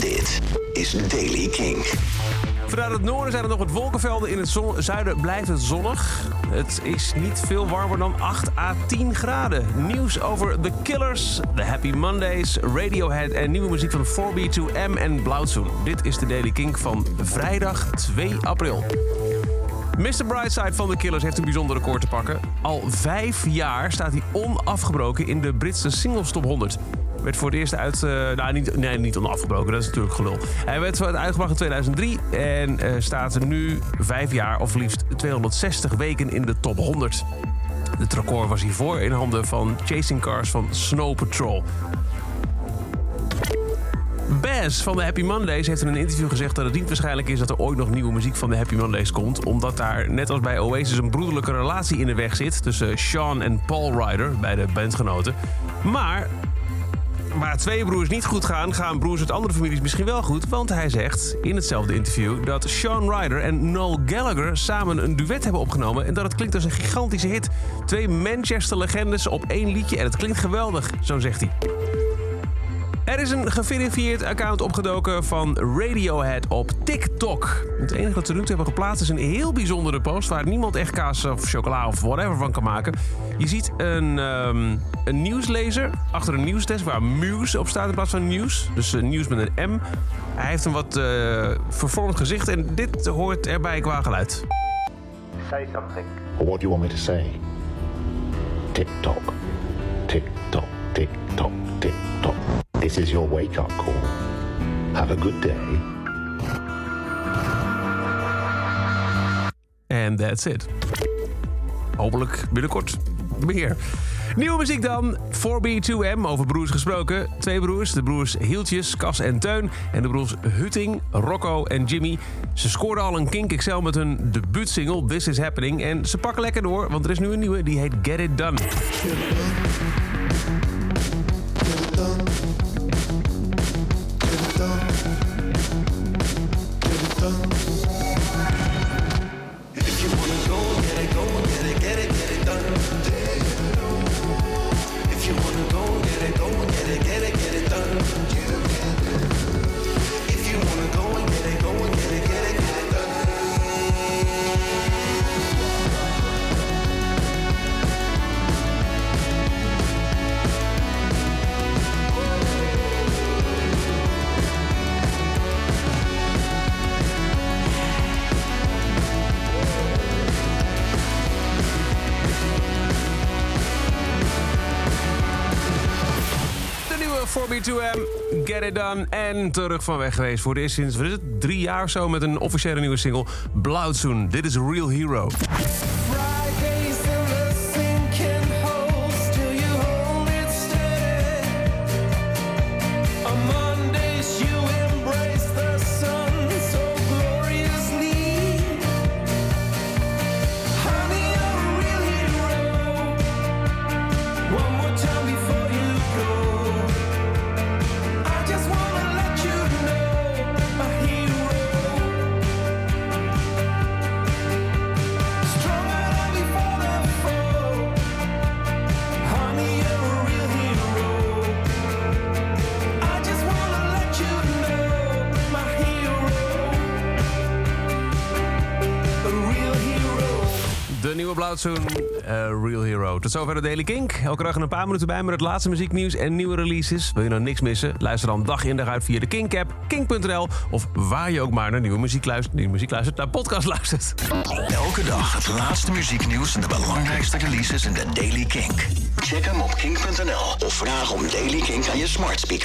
Dit is Daily King. Vanuit het noorden zijn er nog wat wolkenvelden. In het zuiden blijft het zonnig. Het is niet veel warmer dan 8 à 10 graden. Nieuws over The Killers, The Happy Mondays, Radiohead en nieuwe muziek van 4B2M en Blauwzoen. Dit is de Daily King van vrijdag 2 april. Mr. Brightside van The Killers heeft een bijzonder record te pakken. Al vijf jaar staat hij onafgebroken in de Britse singles top 100. Werd voor het eerst uit... eh, nou, niet, nee, niet onafgebroken, dat is natuurlijk gelul. Hij werd uitgebracht in 2003 en eh, staat er nu vijf jaar of liefst 260 weken in de top 100. Het record was hiervoor in handen van Chasing Cars van Snow Patrol. Baz van de Happy Mondays heeft in een interview gezegd dat het niet waarschijnlijk is dat er ooit nog nieuwe muziek van de Happy Mondays komt. Omdat daar, net als bij Oasis, een broederlijke relatie in de weg zit tussen Sean en Paul Ryder, beide bandgenoten. Maar waar twee broers niet goed gaan, gaan broers uit andere families misschien wel goed. Want hij zegt in hetzelfde interview dat Sean Ryder en Noel Gallagher samen een duet hebben opgenomen. En dat het klinkt als een gigantische hit. Twee Manchester-legendes op één liedje en het klinkt geweldig, zo zegt hij. Er is een geverifieerd account opgedoken van Radiohead op TikTok. Het enige dat ze nu hebben geplaatst is een heel bijzondere post... waar niemand echt kaas of chocola of whatever van kan maken. Je ziet een, ehm, een nieuwslezer achter een nieuwsdesk waar Muse op staat in plaats van nieuws. Dus uh, nieuws met een M. Hij heeft een wat eh, vervormd gezicht en dit hoort erbij qua geluid. Say something. Or what do you want me to say? Tick tock, tick tock, Is your wake up call. Have a good day. En that's it. Hopelijk binnenkort meer. Nieuwe muziek dan. 4B2M, over broers gesproken. Twee broers, de broers Hieltjes, Cas en Teun. En de broers Hutting, Rocco en Jimmy. Ze scoorden al een Kink XL met hun debuutsingle This Is Happening. En ze pakken lekker door, want er is nu een nieuwe, die heet Get It Done. Nieuwe 4B2M, Get It Done. En terug van weg geweest voor de sinds is het, drie jaar zo met een officiële nieuwe single. Blauwzoen. Dit is Real Hero. Nieuwe Blauwzoen, eh, Real Hero. Tot zover de Daily Kink. Elke dag een paar minuten bij met het laatste muzieknieuws en nieuwe releases. Wil je nou niks missen? Luister dan dag in dag uit via de Kink-app, kink.nl... of waar je ook maar naar nieuwe muziek luistert, muziek luistert, naar podcast luistert. Elke dag het laatste muzieknieuws en de belangrijkste releases in de Daily Kink. Check hem op kink.nl of vraag om Daily Kink aan je smart speaker.